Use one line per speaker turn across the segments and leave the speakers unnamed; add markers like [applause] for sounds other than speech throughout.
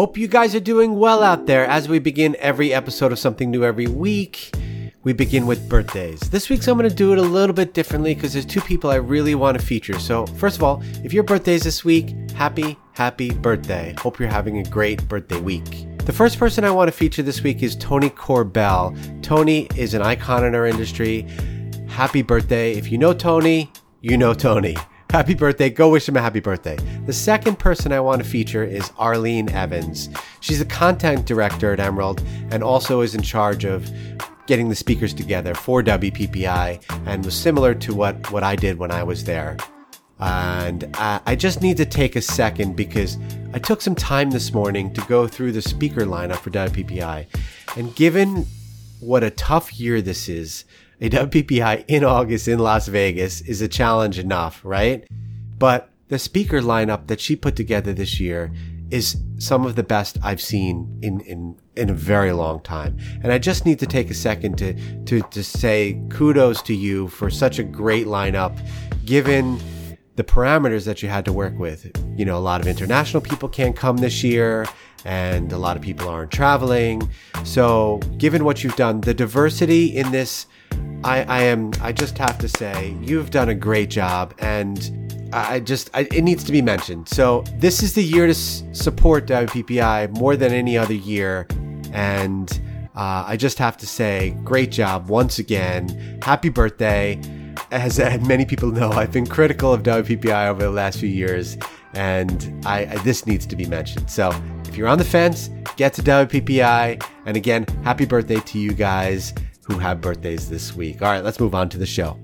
Hope you guys are doing well out there as we begin every episode of Something New every week. We begin with birthdays. This week's I'm going to do it a little bit differently because there's two people I really want to feature. So, first of all, if your birthday's this week, happy, happy birthday. Hope you're having a great birthday week. The first person I want to feature this week is Tony Corbell. Tony is an icon in our industry. Happy birthday. If you know Tony, you know Tony. Happy birthday. Go wish him a happy birthday. The second person I want to feature is Arlene Evans. She's a content director at Emerald and also is in charge of getting the speakers together for WPPI and was similar to what, what I did when I was there. And I, I just need to take a second because I took some time this morning to go through the speaker lineup for WPPI. And given what a tough year this is, a WPPI in August in Las Vegas is a challenge enough, right? But the speaker lineup that she put together this year is some of the best I've seen in, in, in a very long time. And I just need to take a second to, to, to say kudos to you for such a great lineup, given the parameters that you had to work with. You know, a lot of international people can't come this year and a lot of people aren't traveling. So, given what you've done, the diversity in this I, I am. I just have to say, you've done a great job, and I just I, it needs to be mentioned. So this is the year to s- support WPPI more than any other year, and uh, I just have to say, great job once again. Happy birthday! As [laughs] uh, many people know, I've been critical of WPPI over the last few years, and I, I this needs to be mentioned. So if you're on the fence, get to WPPI, and again, happy birthday to you guys who have birthdays this week. All right, let's move on to the show.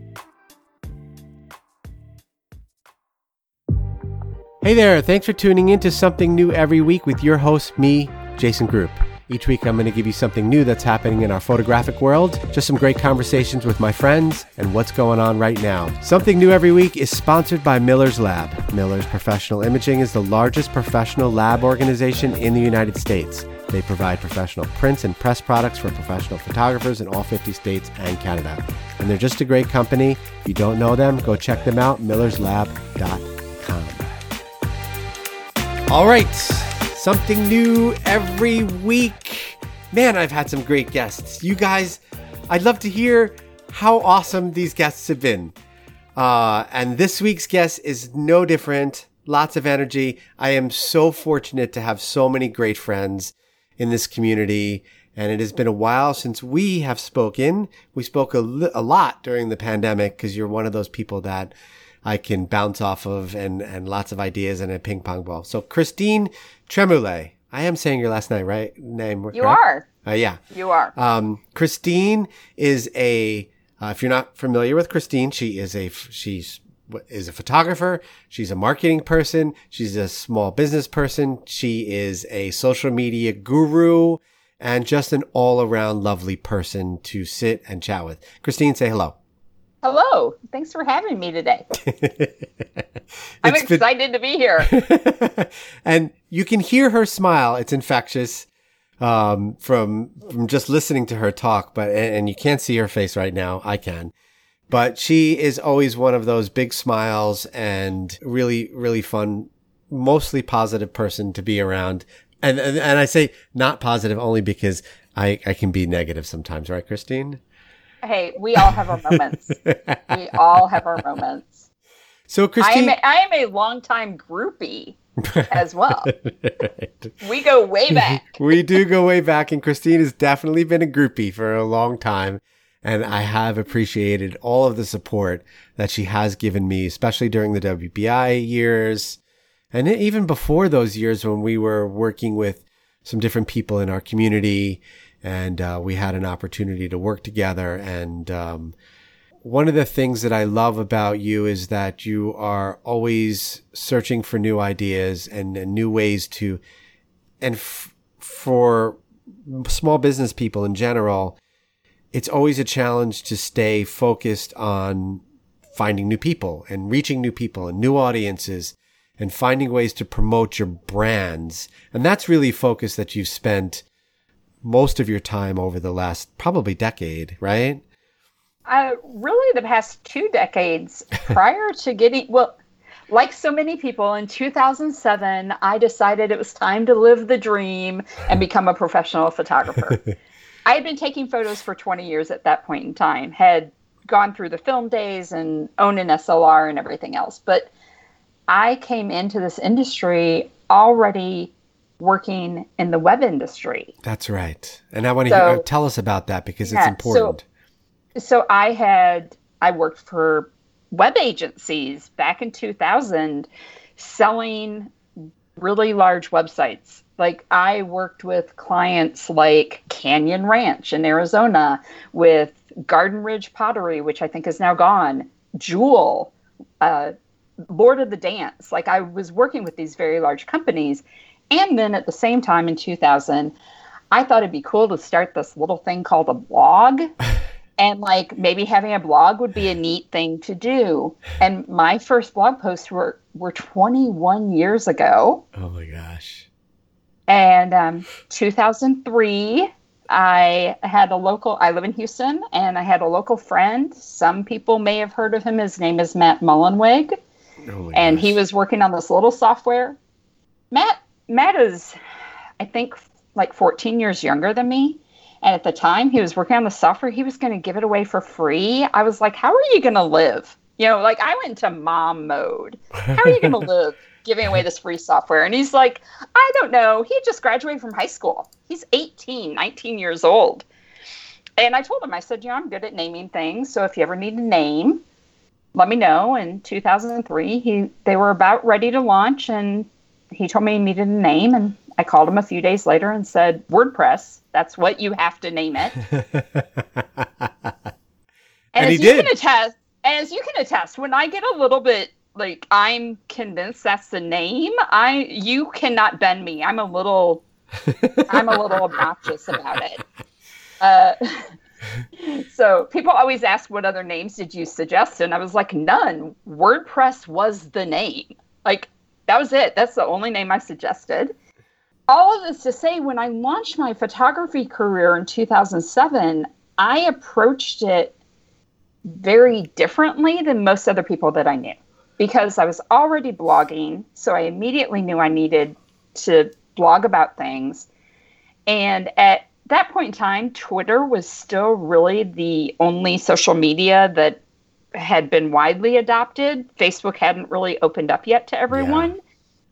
Hey there, thanks for tuning in to Something New every week with your host, me, Jason Groupp. Each week, I'm going to give you something new that's happening in our photographic world, just some great conversations with my friends, and what's going on right now. Something New Every Week is sponsored by Miller's Lab. Miller's Professional Imaging is the largest professional lab organization in the United States. They provide professional prints and press products for professional photographers in all 50 states and Canada. And they're just a great company. If you don't know them, go check them out, millerslab.com. All right, something new every week. Man, I've had some great guests. You guys, I'd love to hear how awesome these guests have been. Uh, and this week's guest is no different. Lots of energy. I am so fortunate to have so many great friends in this community. And it has been a while since we have spoken. We spoke a, li- a lot during the pandemic because you're one of those people that I can bounce off of and, and lots of ideas and a ping pong ball. So Christine Tremoulet, I am saying your last name, right? Name.
You are.
Uh, yeah.
You are.
Um, Christine is a, uh, if you're not familiar with Christine, she is a, she's, is a photographer. She's a marketing person. She's a small business person. She is a social media guru and just an all around lovely person to sit and chat with. Christine, say hello.
Hello. Thanks for having me today. [laughs] I'm excited to be here. [laughs]
and you can hear her smile. It's infectious um, from from just listening to her talk. But and you can't see her face right now. I can. But she is always one of those big smiles and really really fun, mostly positive person to be around. And and, and I say not positive only because I I can be negative sometimes, right, Christine?
hey, we all have our moments. [laughs] we all have our moments.
So
I am
Christine,
a, I am a longtime groupie [laughs] as well. We go way [laughs] back.
we do go way back, and Christine has definitely been a groupie for a long time. And I have appreciated all of the support that she has given me, especially during the WPPI years. And even before those years when we were working with some different people in our community and uh, we had an opportunity to work together. And um, one of the things that I love about you is that you are always searching for new ideas and, and new ways to, and f- for small business people in general, it's always a challenge to stay focused on finding new people and reaching new people and new audiences and finding ways to promote your brands. And that's really focus that you've spent most of your time over the last probably decade, right?
Uh, really, the past two decades [laughs] prior to getting, well, like so many people, in 2007, I decided it was time to live the dream and [laughs] become a professional photographer. [laughs] I had been taking photos for 20 years at that point in time, had gone through the film days and owned an SLR and everything else. But I came into this industry already working in the web industry.
That's right. And I want to so, hear, tell us about that because yeah, it's important.
So, so I had, I worked for web agencies back in 2000 selling really large websites. Like I worked with clients like Canyon Ranch in Arizona, with Garden Ridge Pottery, which I think is now gone, Jewel, uh, Lord of the Dance. Like I was working with these very large companies. And then at the same time in 2000, I thought it'd be cool to start this little thing called a blog. [laughs] and like maybe having a blog would be a neat thing to do. And my first blog posts were were 21 years ago.
Oh my gosh.
And um, 2003, I had a local, I live in Houston, and I had a local friend. Some people may have heard of him. His name is Matt Mullenweg. Oh and gosh. he was working on this little software. Matt, Matt is, I think, like 14 years younger than me. And at the time he was working on the software, he was going to give it away for free. I was like, how are you going to live? You know, like I went to mom mode. How are you going [laughs] to live giving away mm-hmm. this free software? And he's like, I don't know. He just graduated from high school. He's 18, 19 years old. And I told him, I said, you know, I'm good at naming things. So if you ever need a name, let me know. In 2003, he they were about ready to launch, and he told me he needed a name. And I called him a few days later and said, WordPress. That's what you have to name it. [laughs] and,
and
he
did.
Can attest, as you can attest, when I get a little bit like I'm convinced that's the name, I you cannot bend me. I'm a little [laughs] I'm a little obnoxious about it. Uh, [laughs] so people always ask what other names did you suggest and I was like none. WordPress was the name. Like that was it. That's the only name I suggested. All of this to say when I launched my photography career in 2007, I approached it very differently than most other people that I knew because I was already blogging. So I immediately knew I needed to blog about things. And at that point in time, Twitter was still really the only social media that had been widely adopted. Facebook hadn't really opened up yet to everyone. Yeah.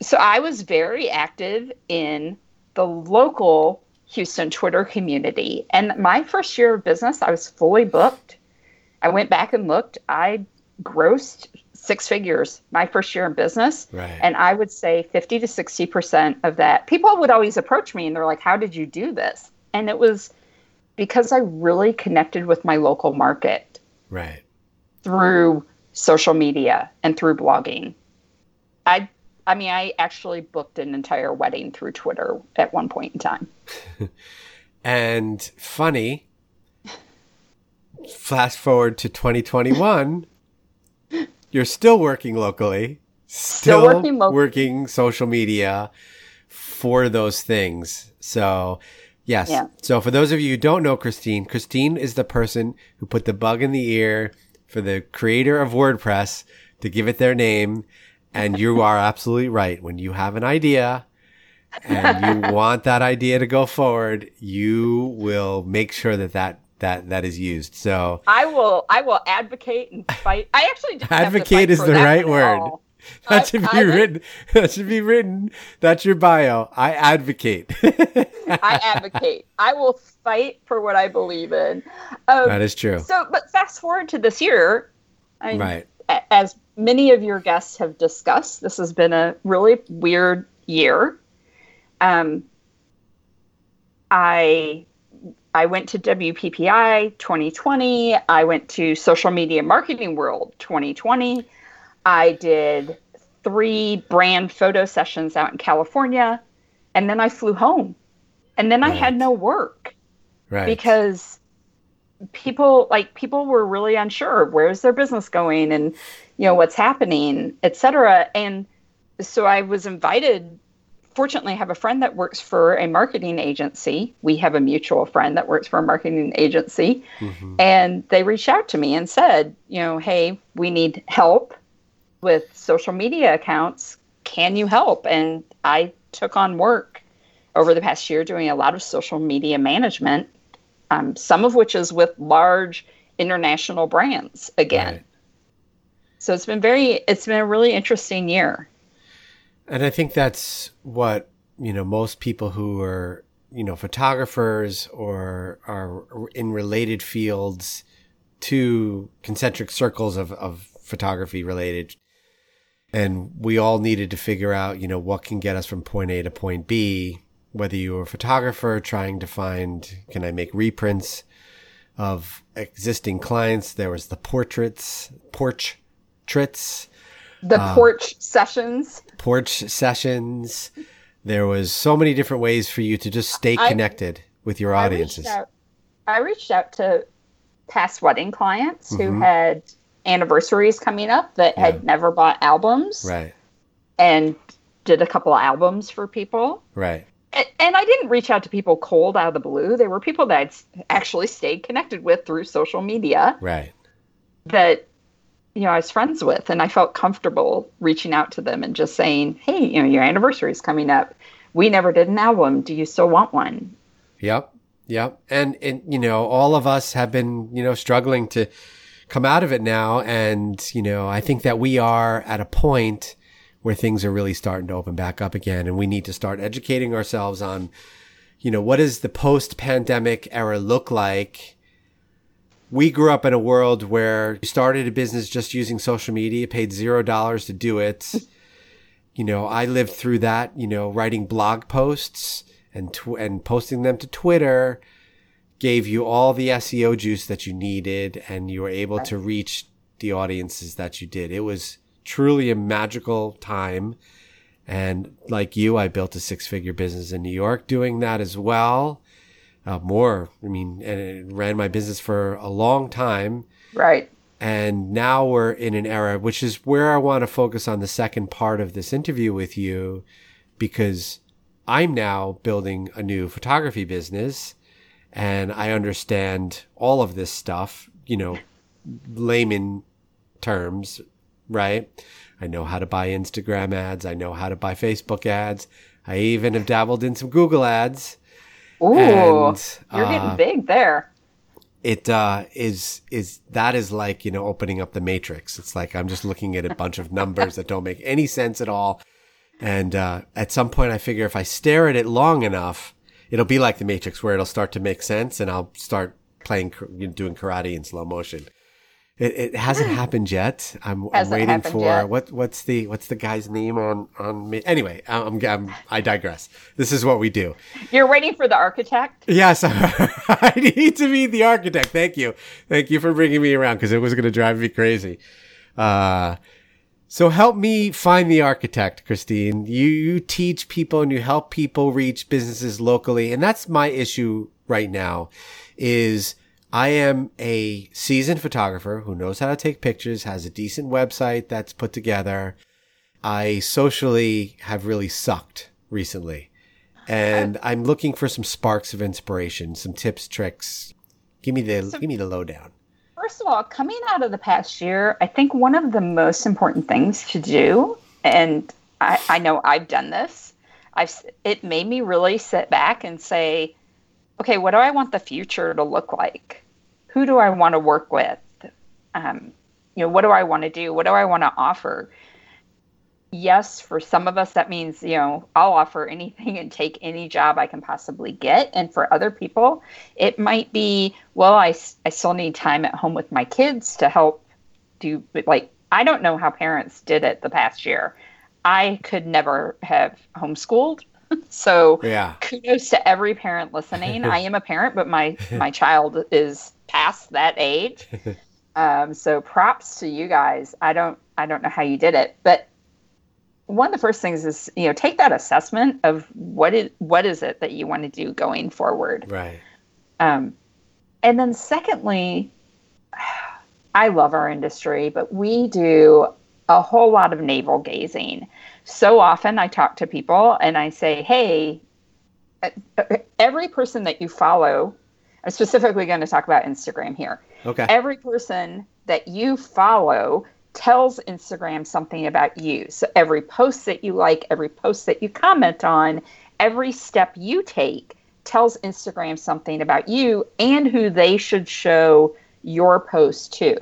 So I was very active in the local Houston Twitter community. And my first year of business, I was fully booked. I went back and looked. I grossed six figures my first year in business.
Right.
And I would say 50 to 60% of that, people would always approach me and they're like, How did you do this? And it was because I really connected with my local market.
Right.
Through social media and through blogging. I I mean, I actually booked an entire wedding through Twitter at one point in time. [laughs]
and funny, fast forward to 2021, you're still working locally, still, still working, locally. working social media for those things. So, yes. Yeah. So, for those of you who don't know Christine, Christine is the person who put the bug in the ear for the creator of WordPress to give it their name. And you [laughs] are absolutely right. When you have an idea and you [laughs] want that idea to go forward, you will make sure that that that that is used. So
I will I will advocate and fight. I actually
advocate is the right word. [laughs] That I, should be I, written. That should be written. That's your bio. I advocate. [laughs]
I advocate. I will fight for what I believe in.
Um, that is true.
So, but fast forward to this year.
I right.
As many of your guests have discussed, this has been a really weird year. Um, I I went to WPPI 2020. I went to Social Media Marketing World 2020. I did three brand photo sessions out in California. And then I flew home. And then right. I had no work.
Right.
Because people like people were really unsure where's their business going and you know what's happening etc and so i was invited fortunately I have a friend that works for a marketing agency. We have a mutual friend that works for a marketing agency. Mm-hmm. And they reached out to me and said, you know, hey, we need help with social media accounts. Can you help? And I took on work over the past year doing a lot of social media management, um, some of which is with large international brands again. Right. So it's been very, it's been a really interesting year.
And I think that's what, you know, most people who are, you know, photographers or are in related fields to concentric circles of, of photography related. And we all needed to figure out, you know, what can get us from point A to point B, whether you were a photographer trying to find, can I make reprints of existing clients? There was the portraits, porch trits.
The uh, porch sessions.
Porch sessions. There was so many different ways for you to just stay connected I, with your audiences.
I reached, out, I reached out to past wedding clients mm-hmm. who had anniversaries coming up that yeah. had never bought albums.
Right.
And did a couple of albums for people.
Right.
And, and I didn't reach out to people cold out of the blue. They were people that I'd actually stayed connected with through social media.
Right.
That you know, I was friends with, and I felt comfortable reaching out to them and just saying, "Hey, you know, your anniversary is coming up. We never did an album. Do you still want one?"
Yep. Yep. And, and, you know, all of us have been, you know, struggling to come out of it now. And, you know, I think that we are at a point where things are really starting to open back up again. And we need to start educating ourselves on, you know, what does the post pandemic era look like? We grew up in a world where you started a business just using social media, paid zero dollars to do it. [laughs] you know, I lived through that, you know, writing blog posts and tw- and posting them to Twitter gave you all the SEO juice that you needed and you were able to reach the audiences that you did. It was truly a magical time. And like you, I built a six figure business in New York doing that as well. Uh, more, I mean, and ran my business for a long time.
Right.
And now we're in an era, which is where I want to focus on the second part of this interview with you, because I'm now building a new photography business and I understand all of this stuff, you know, layman terms, right? I know how to buy Instagram ads. I know how to buy Facebook ads. I even have dabbled in some Google ads.
Ooh, and, you're uh, getting big there.
It uh, is is that is like you know opening up the matrix. It's like I'm just looking at a bunch of numbers that don't make any sense at all, and uh, at some point, I figure if I stare at it long enough, it'll be like the Matrix, where it'll start to make sense, and I'll start playing, doing karate in slow motion. It, it hasn't happened yet. I'm, I'm waiting for yet. what what's the what's the guy's name on on me? Anyway, I'm, I'm, i digress. This is what we do.
You're waiting for the architect.
Yes, [laughs] I need to be the architect. Thank you, thank you for bringing me around because it was going to drive me crazy. Uh, so help me find the architect, Christine. You, you teach people and you help people reach businesses locally. And that's my issue right now is I am a seasoned photographer who knows how to take pictures, has a decent website that's put together. I socially have really sucked recently and [laughs] I'm looking for some sparks of inspiration, some tips, tricks. Give me the, so, give me the lowdown
first of all, coming out of the past year, I think one of the most important things to do, and I, I know I've done this, I've it made me really sit back and say, okay, what do I want the future to look like? Who do I want to work with? Um, you know, what do I want to do? What do I want to offer? yes, for some of us, that means, you know, I'll offer anything [laughs] and take any job I can possibly get. And for other people, it might be, well, I, I still need time at home with my kids to help do, like, I don't know how parents did it the past year. I could never have homeschooled. [laughs] so
yeah.
kudos to every parent listening. I am a parent, but my, [laughs] my child is past that age. [laughs] Um, so props to you guys. I don't I don't know how you did it, but one of the first things is you know take that assessment of what is what is it that you want to do going forward
right
um, and then secondly i love our industry but we do a whole lot of navel gazing so often i talk to people and i say hey every person that you follow i'm specifically going to talk about instagram here
okay
every person that you follow tells Instagram something about you. So every post that you like, every post that you comment on, every step you take tells Instagram something about you and who they should show your post to.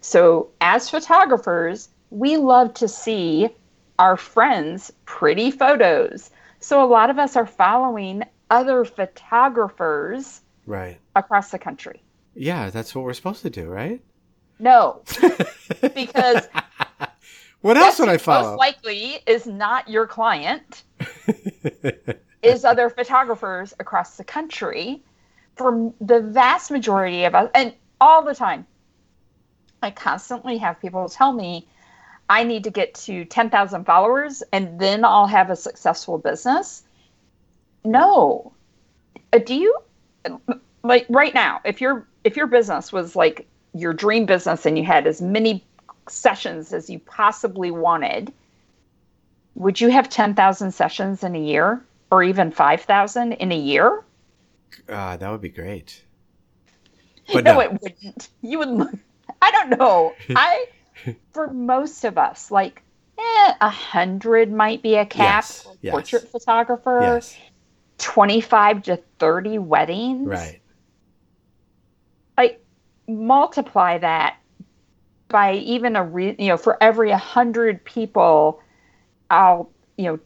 So as photographers, we love to see our friends' pretty photos. So a lot of us are following other photographers
Right.
across the country.
Yeah, that's what we're supposed to do, right?
No, [laughs] because
What else would I follow?
Most likely is not your client, [laughs] is other photographers across the country. For the vast majority of us, and all the time, I constantly have people tell me I need to get to 10,000 followers and then I'll have a successful business. No. Uh, Do you like right now if your if your business was like your dream business and you had as many sessions as you possibly wanted, would you have 10,000 sessions in a year or even 5,000 in a year?
Ah, that would be great. But
no,
no.
it wouldn't. You would look, I don't know. [laughs] I, for most of us, like, eh, a hundred might be a cap
Yes,
for
yes.
portrait photographer.
Yes.
25 to 30 weddings.
Right.
like multiply that by even a re- you know for every 100 people i'll you know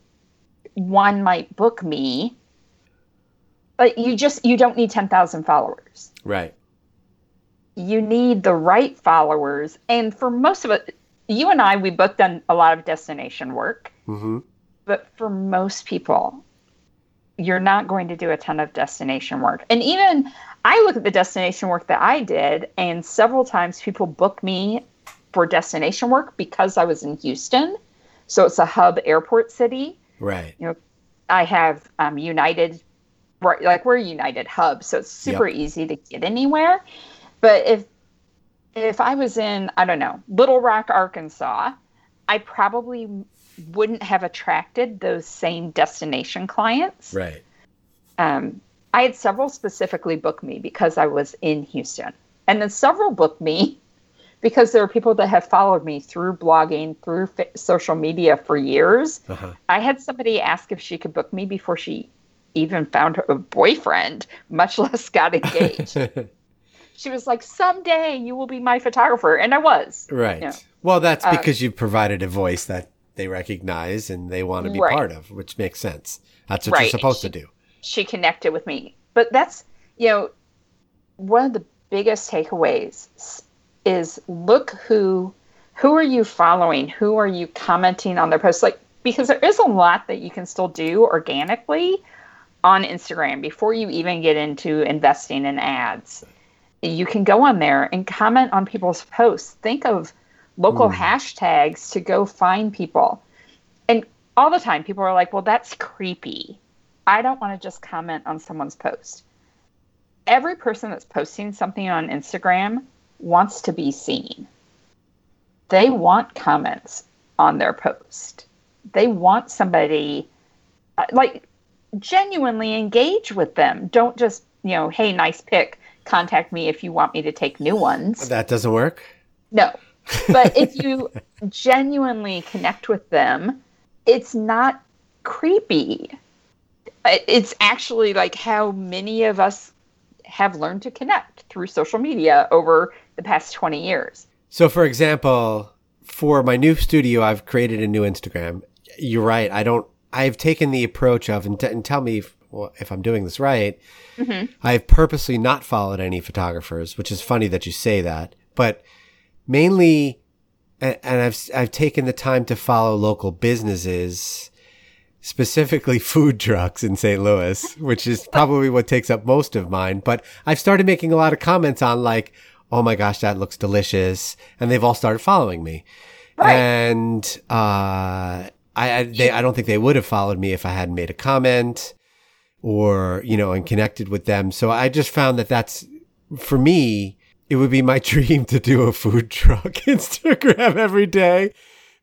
one might book me but you just you don't need 10,000 followers
Right.
you need the right followers and for most of it you and i we both done a lot of destination work
Mm-hmm.
but for most people you're not going to do a ton of destination work. And even i look at the destination work that i did and several times people book me for destination work because i was in houston. So it's a hub airport city.
Right.
You know, I have um, united right like we're united hub so it's super easy to get anywhere. But if if i was in i don't know little rock arkansas i probably wouldn't have attracted those same destination clients
Right.
um, i had several specifically book me because i was in houston and then several booked me [laughs] because there are people that have followed me through blogging through social media for years
Uh-huh.
I had somebody ask if she could book me before she even found a boyfriend, much [laughs] less got engaged. [laughs] she was like, "Someday you will be my photographer," and I was.
right.
Yeah.
Well, that's
Uh,
because you provided a voice that they recognize and they want to be
Right.
part of, which makes sense. That's what you're
Right.
supposed to do.
She connected with me, but that's you know one of the biggest takeaways is look who who are you following? Who are you commenting on their posts? Like because there is a lot that you can still do organically on Instagram before you even get into investing in ads. You can go on there and comment on people's posts. Think of local hashtags to go find people. And all the time, people are like, well, that's creepy. I don't want to just comment on someone's post. Every person that's posting something on Instagram wants to be seen. They want comments on their post. They want somebody uh, like genuinely engage with them. Don't just, you know, hey, nice pic, contact me if you want me to take new ones.
That doesn't work.
No. But if you genuinely connect with them, it's not creepy. It's actually like how many of us have learned to connect through social media over the past 20 years.
So, for example, for my new studio, I've created a new Instagram. You're right. I don't. I've taken the approach of, and, t- and tell me if, well, if I'm doing this right. Mm-hmm. I've purposely not followed any photographers, which is funny that you say that, but mainly, a- and I've I've taken the time to follow local businesses, specifically [laughs] food trucks in St. Louis, which is probably what takes up most of mine. But I've started making a lot of comments on like, "Oh my gosh, that looks delicious," and they've all started following me.
Right.
And uh, I I, they, I don't think they would have followed me if I hadn't made a comment or you know and connected with them. So I just found that that's for me. It would be my [laughs] dream to do a food truck [laughs] Instagram every day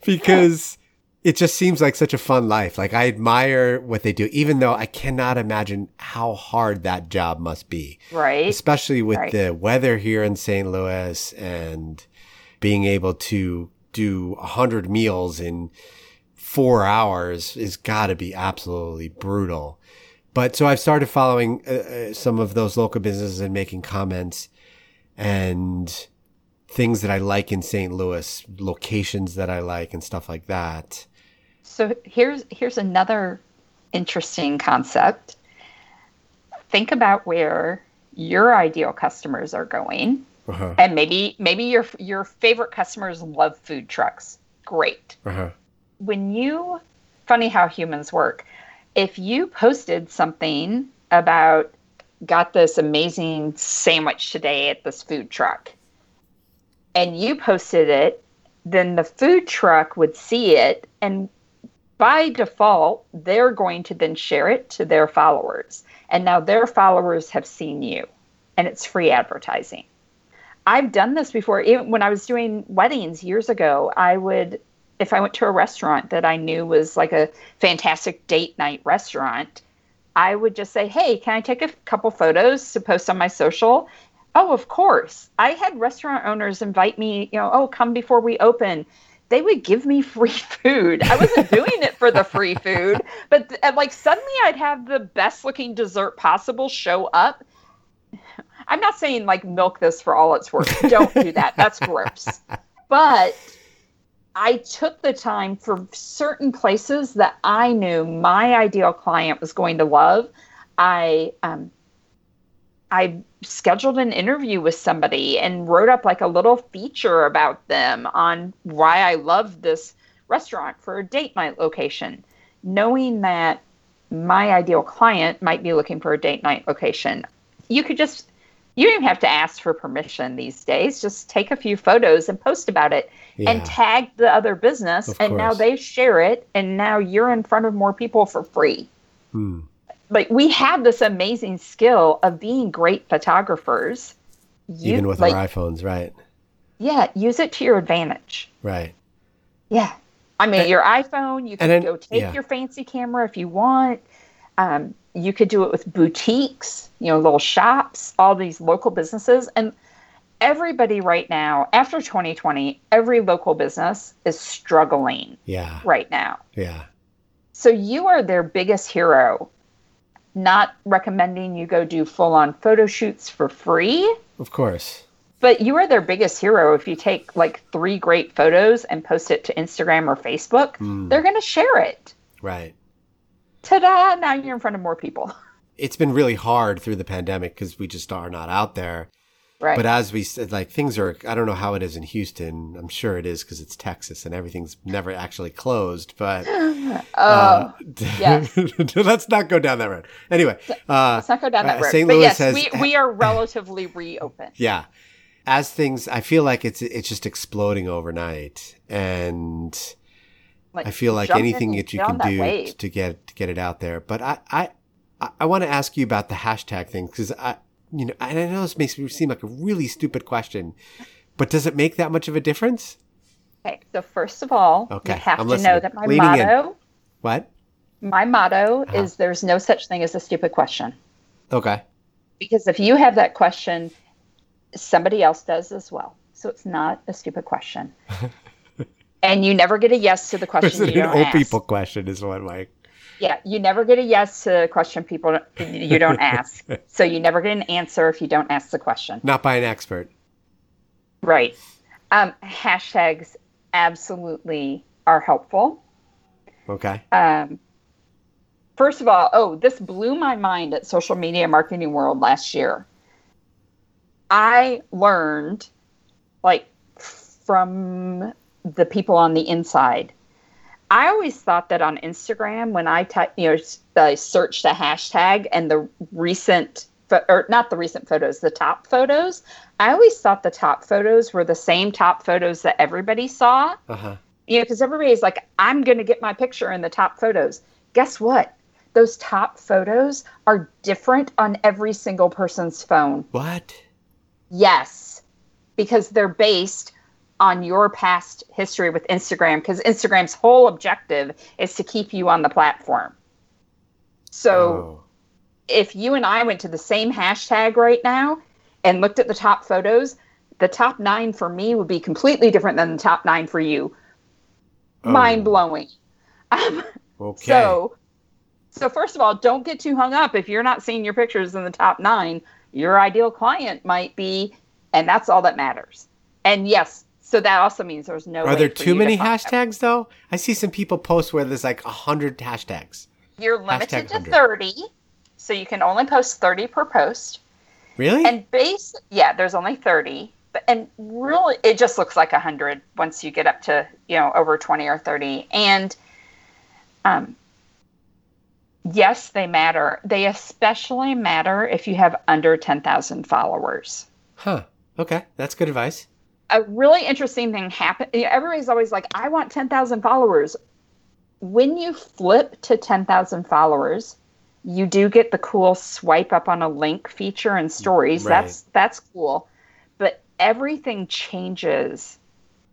because it just seems like such a fun life. Like I admire what they do, even though I cannot imagine how hard that job must be
Right?
especially with
Right.
the weather here in St. Louis and being able to do a hundred meals in four hours is got to be absolutely brutal. But so I've started following uh, uh, some of those local businesses and making comments and things that I like in St. Louis, locations that I like, and stuff like that.
So here's here's another interesting concept. Think about where your ideal customers are going,
Uh-huh.
and maybe maybe your your favorite customers love food trucks. Great.
Uh-huh.
when you funny how humans work if you posted something about got this amazing sandwich today at this food truck. And you posted it then the food truck would see it and by default they're going to then share it to their followers. And now their followers have seen you and it's free advertising. I've done this before. Even when I was doing weddings years ago, I would, if I went to a restaurant that I knew was like a fantastic date night restaurant, I would just say, Hey, can I take a couple photos to post on my social? Oh, of course. I had restaurant owners invite me, you know, oh, come before we open. They would give me [laughs] free food. I wasn't doing it for the free food, but uh, like suddenly I'd have the best looking dessert possible show up. I'm not saying like milk this for all it's worth. Don't do that. That's gross. [laughs] But I took the time for certain places that I knew my ideal client was going to love. I um, I scheduled an interview with somebody and wrote up like a little feature about them on why I love this restaurant for a date night location, knowing that my ideal client might be looking for a date night location. You could just you don't even have to ask for permission these days. Just take a few photos and post about it
Yeah.
and tag the other business.
Of
and now they share it. And now you're in front of more people for free.
Hmm.
Like we have this amazing skill of being great photographers. You-
Even with
like,
our iPhones, right?
yeah, use it to your advantage.
Right.
Yeah. I mean,
And-
your iPhone, you can
then-
go take
yeah.
your fancy camera if you want. Um, you could do it with boutiques, you know, little shops, all these local businesses. And everybody right now, after 2020, every local business is struggling
Yeah.
right now.
Yeah.
So you are their biggest hero. Not recommending you go do full on photo shoots for free,
Of course.
but you are their biggest hero if you take like three great photos and post it to Instagram or Facebook.
Hmm.
They're going to share it.
Right.
Ta da! Now you're in front of more people. [laughs]
It's been really hard through the pandemic because we just are not out there.
Right.
But as we said, like things are, I don't know how it is in Houston. I'm sure it is because it's Texas and everything's never actually closed. But [sighs]
oh,
uh,
yes. [laughs]
let's not go down that road. Anyway, uh,
let's not go down that
uh,
road.
St.
But
Louis
yes,
has-
we, we are relatively reopened. [laughs]
yeah, as things, I feel like it's it's just exploding overnight, and
Like,
I feel like anything that you can
that
do
wave.
to get to get it out there. But I I I- want to ask you about the hashtag thing because I you know and I know this makes me seem like a really stupid question, but does it make that much of a difference?
Okay, so first of all,
Okay,
you have
I'm
to
listening.
know that my
Leaning in.
motto,
What?
my motto
Uh-huh.
is there's no such thing as a stupid question.
Okay.
Because if you have that question, somebody else does as well. So it's not a stupid question. [laughs] and you never get a yes to the question you
an
don't
old
ask.
people question? Is what like
Yeah, you never get a yes to a question people you don't [laughs] ask. so you never get an answer if you don't ask the question.
not by an expert.
Right. Um, hashtags absolutely are helpful.
Okay.
Um, first of all, oh, this blew my mind at Social Media Marketing World last year. I learned, like, from the people on the inside. I always thought that on Instagram, when I type, you know, I searched a hashtag and the recent, pho- or not the recent photos, the top photos, I always thought the top photos were the same top photos that everybody saw
Uh huh.
you know, because everybody's like, I'm going to get my picture in the top photos. Guess what? Those top photos are different on every single person's phone.
What?
Yes, because they're based on your past history with Instagram, because Instagram's whole objective is to keep you on the platform. So
Oh.
if you and I went to the same hashtag right now and looked at the top photos, the top nine for me would be completely different than the top nine for you.
Oh.
Mind blowing. Um,
Okay.
So, so first of all, don't get too hung up if you're not seeing your pictures in the top nine. Your ideal client might be, and that's all that matters. And yes, so that also means there's no.
Are there too
to
many
them.
hashtags though? I see some people post where there's like a hundred hashtags.
You're limited
Hashtag
to
100.
thirty, so you can only post thirty per post.
Really?
And base, yeah, there's only thirty, but and really, it just looks like hundred once you get up to you know over twenty or thirty. And um, yes, they matter. They especially matter if you have under ten thousand followers.
huh. Okay, that's good advice.
A really interesting thing happened. Everybody's always like, "I want ten thousand followers." When you flip to ten thousand followers, you do get the cool swipe up on a link feature in stories.
Right.
That's that's cool. But everything changes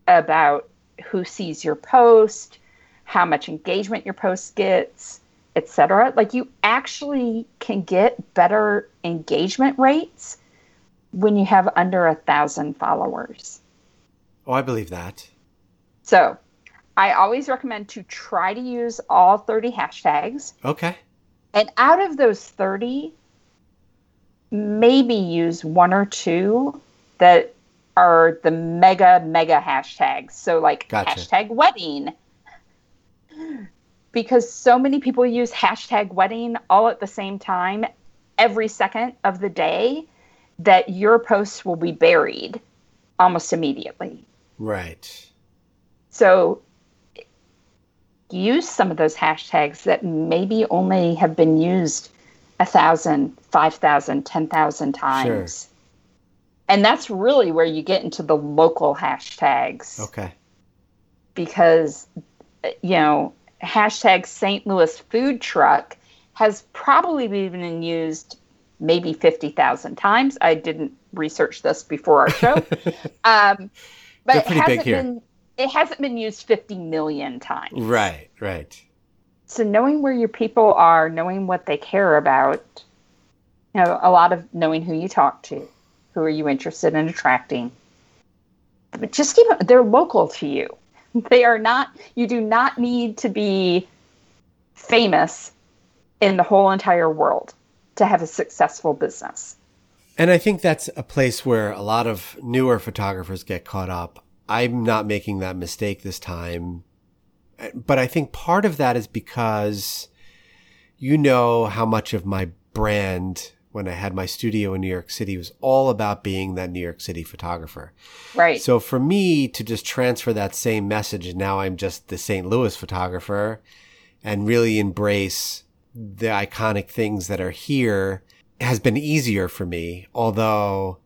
about who sees your post, how much engagement your post gets, etc. Like you actually can get better engagement rates when you have under a thousand followers.
Oh, I believe that.
So I always recommend to try to use all 30 hashtags.
Okay.
And out of those 30, maybe use one or two that are the mega, mega hashtags. So, like
Gotcha.
hashtag wedding. Because so many people use hashtag wedding all at the same time, every second of the day, that your posts will be buried almost immediately.
Right.
So use some of those hashtags that maybe only have been used a thousand, five thousand, ten thousand times. And that's really where you get into the local hashtags
Okay.
because, you know, hashtag St. Louis food truck has probably been used maybe 50,000 times. I didn't research this before our show. [laughs] um, but
They're
it
pretty big
hasn't
here.
been it hasn't been used 50 million times.
Right. Right.
So knowing where your people are, knowing what they care about, you know, a lot of knowing who you talk to, who are you interested in attracting. But just keep they're local to you. [laughs] They are not you do not need to be famous in the whole entire world to have a successful business.
And I think that's a place where a lot of newer photographers get caught up. I'm not making that mistake this time. But I think part of that is because you know how much of my brand when I had my studio in New York City was all about being that New York City photographer.
Right.
So for me to just transfer that same message, and now I'm just the St. Louis photographer and really embrace the iconic things that are here has been easier for me, although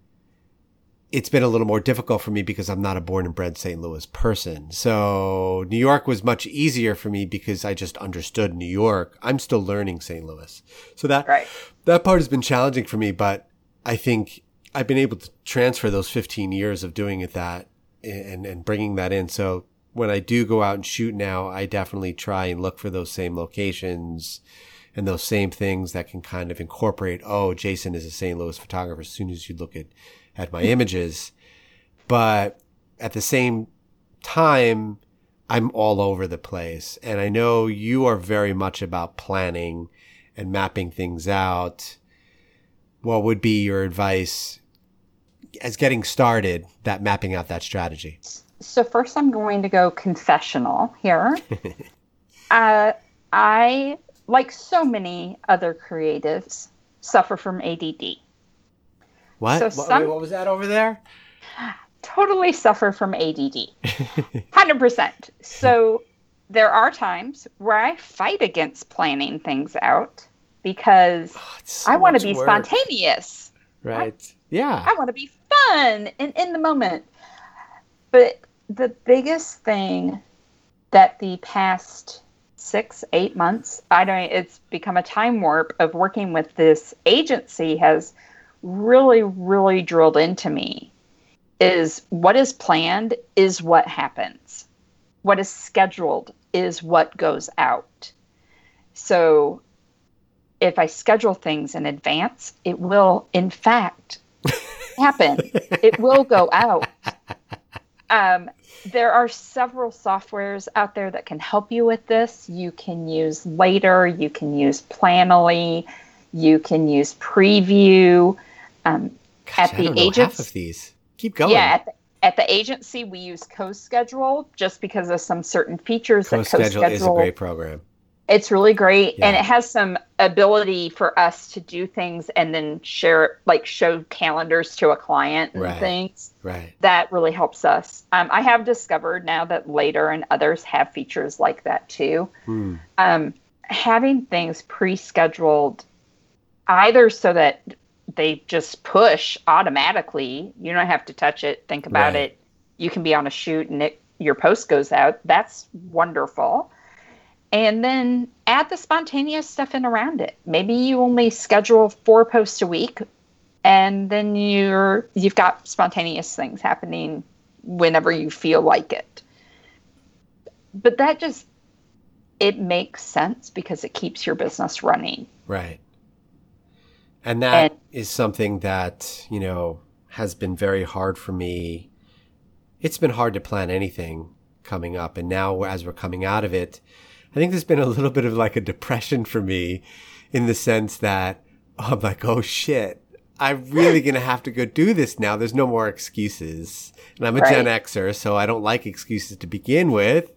it's been a little more difficult for me because I'm not a born and bred St. Louis person. So New York was much easier for me because I just understood New York. I'm still learning St. Louis. So that
right.
that part has been challenging for me, but I think I've been able to transfer those 15 years of doing it that and, and bringing that in. So when I do go out and shoot now, I definitely try and look for those same locations and those same things that can kind of incorporate, oh, Jason is a St. Louis photographer as soon as you look at, at my images. But at the same time, I'm all over the place. And I know you are very much about planning and mapping things out. What would be your advice as getting started, that mapping out that strategy?
So first, I'm going to go confessional here. [laughs] uh, I, like so many other creatives, suffer from ADD.
What?
So
what,
some-
wait, what was that over there?
Totally suffer from ADD. 100%. [laughs] So there are times where I fight against planning things out because
Oh, so
I want to be
work.
spontaneous.
Right. Yeah.
I want to be fun and in the moment. But the biggest thing that the past six, eight months, I don't, it's become a time warp of working with this agency has really, really drilled into me is what is planned is what happens. What is scheduled is what goes out. So if I schedule things in advance, it will, in fact, [laughs] happen. it will go out. Um, there are several softwares out there that can help you with this. You can use Later, you can use Planoly, you can use Preview. Um,
Gosh,
at the
know half of these. Keep going.
yeah, at the, at the agency we use CoSchedule just because of some certain features that
CoSchedule is a great program.
It's really great and it has some ability for us to do things and then share like show calendars to a client and
Right.
things
Right.
that really helps us um, i have discovered now that later and others have features like that too
Hmm.
um, having things pre-scheduled either so that they just push automatically you don't have to touch it think about
Right.
it you can be on a shoot and it your post goes out that's wonderful and then add the spontaneous stuff in around it maybe you only schedule four posts a week and then you're you've got spontaneous things happening whenever you feel like it but that just it makes sense because it keeps your business running
Right. And that
And-
is something that, you know, has been very hard for me. It's been hard to plan anything coming up. And now, as we're coming out of it, I think there's been a little bit of like a depression for me in the sense that I'm like, oh shit, I'm really going to have to go do this now. There's no more excuses. And I'm a Gen Xer, so I don't like excuses to begin with.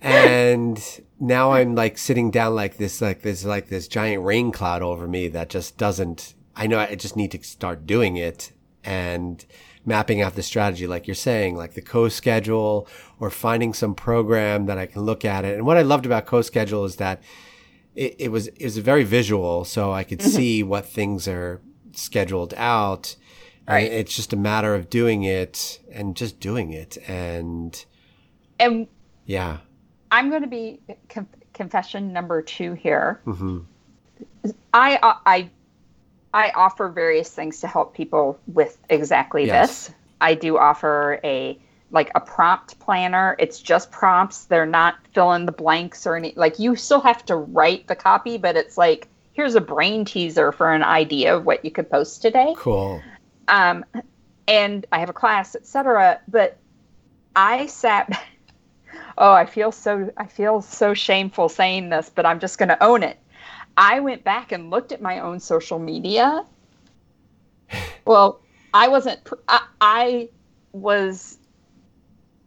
And now I'm like sitting down like this, like there's like this giant rain cloud over me that just doesn't, I know I just need to start doing it and mapping out the strategy, like you're saying, like the CoSchedule or finding some program that I can look at it. And what I loved about CoSchedule is that it, it was, it was very visual. So I could see what things are scheduled out.
Right.
And it's just a matter of doing it and just doing it. And
and
yeah.
i'm going to be con- confession number two here
hmm
I uh, I I offer various things to help people with exactly
Yes.
this. I do offer a like a prompt planner. It's just prompts. They're not fill in the blanks or any like you still have to write the copy, but it's like here's a brain teaser for an idea of what you could post today.
Cool.
Um, and I have a class, etc. But I sat. [laughs] Oh, I feel so. I feel so shameful saying this, but I'm just going to own it. I went back and looked at my own social media. Well, I wasn't. I, I was.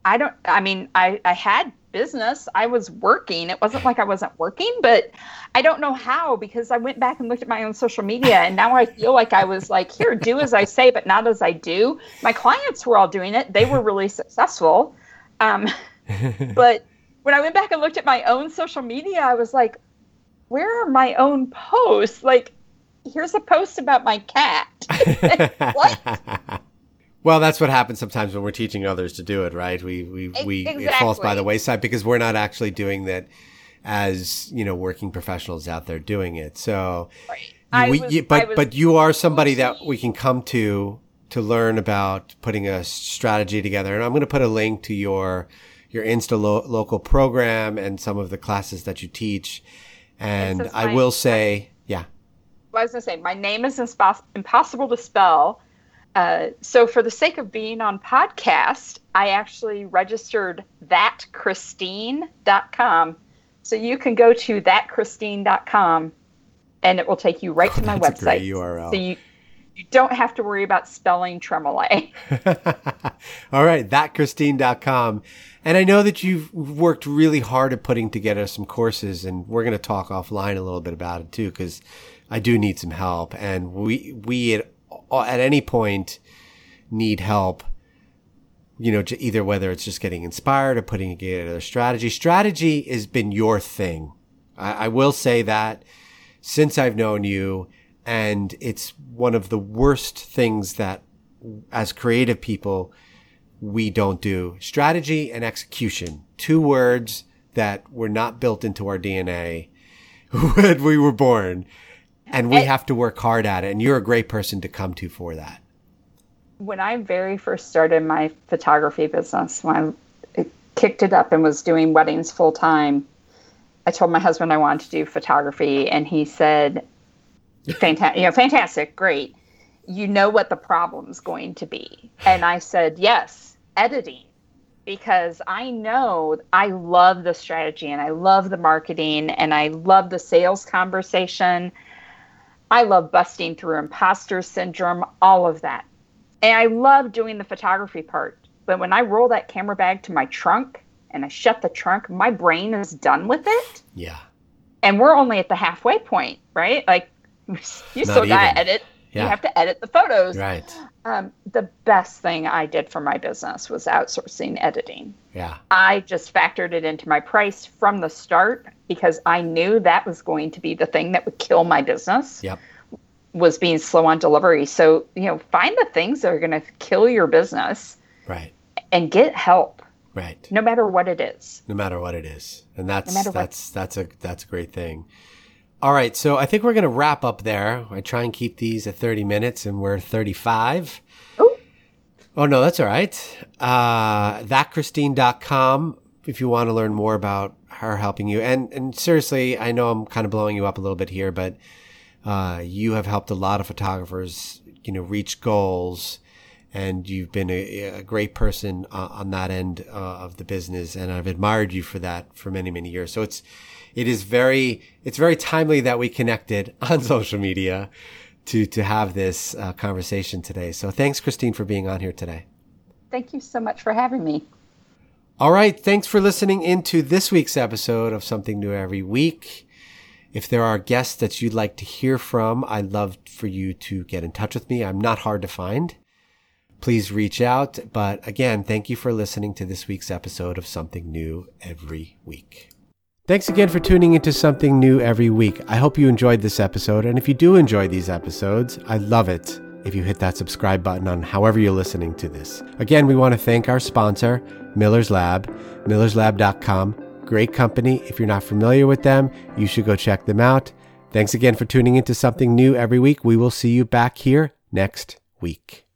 I don't. I mean, I I had business. I was working. It wasn't like I wasn't working, but I don't know how because I went back and looked at my own social media and now I feel like I was like, here, do as I say, but not as I do. My clients were all doing it. They were really successful. Um, [laughs] but when I went back and looked at my own social media, I was like, where are my own posts? Like, here's a post about my cat. [laughs] What?
Well, that's what happens sometimes when we're teaching others to do it, right? We we we it falls by the wayside because we're not actually doing that as you know working professionals out there doing it. So,
Right.
We,
was-
you, but but you are somebody that we can come to to learn about putting a strategy together. And I'm going to put a link to your your Insta lo- local program and some of the classes that you teach. And I
my-
will say, yeah,
Well, I was going to say, my name is impos- impossible to spell. Uh, so, for the sake of being on podcast, I actually registered thatchristine.com. So, you can go to thatchristine.com and it will take you right to my
Oh, that's a
website.
URL.
So, you, you don't have to worry about spelling Tremoulet. [laughs]
All right, thatchristine.com. And I know that you've worked really hard at putting together some courses, and we're going to talk offline a little bit about it too, because I do need some help. And we, we at, at any point need help, you know, j- either whether it's just getting inspired or putting together a strategy. Strategy has been your thing. I, I will say that since I've known you, and it's one of the worst things that as creative people we don't do. Strategy and execution. Two words that were not built into our DNA [laughs] when we were born. And we
And-
have to work hard at it. And you're a great person to come to for that.
when I very first started my photography business, when I kicked it up and was doing weddings full time, I told my husband I wanted to do photography, and he said, "Fantastic, you know, fantastic, great." you know what the problem's going to be. And I said, yes, editing. Because I know I love the strategy and I love the marketing and I love the sales conversation. I love busting through imposter syndrome, all of that. And I love doing the photography part. But when I roll that camera bag to my trunk and I shut the trunk, my brain is done with it.
Yeah.
And we're only at the halfway point, right? Like you still got to edit.
Yeah.
You have to edit the photos.
Right.
Um, the best thing I did for my business was outsourcing editing.
Yeah.
I just factored it into my price from the start because I knew that was going to be the thing that would kill my business.
Yep.
Was being slow on delivery. So, you know, find the things that are going to kill your business
Right.
and get help
Right.
no matter what it is.
No matter what it is. And that's
what.
that's that's a that's a great thing. All right, so I think we're going to wrap up there. I try and keep these at 30 minutes and we're 35.
Ooh.
Oh no, that's all right. Uh thatchristine.com if you want to learn more about her helping you. And and seriously, I know I'm kind of blowing you up a little bit here, but uh you have helped a lot of photographers, you know, reach goals and you've been a, a great person uh, on that end uh, of the business and I've admired you for that for many many years. So it's it is very it's very timely that we connected [laughs] on social media to to have this uh, conversation today. So thanks Christine for being on here today.
Thank you so much for having me.
All right, thanks for listening into this week's episode of Something New Every Week. If there are guests that you'd like to hear from, I'd love for you to get in touch with me. I'm not hard to find. Please reach out. But again, thank you for listening to this week's episode of Something New Every Week. Thanks again for tuning into Something New Every Week. I hope you enjoyed this episode. And if you do enjoy these episodes, I love it if you hit that subscribe button on however you're listening to this. Again, we want to thank our sponsor, Miller's Lab, millerslab.com. Great company. If you're not familiar with them, you should go check them out. Thanks again for tuning into something new every week. We will see you back here next week.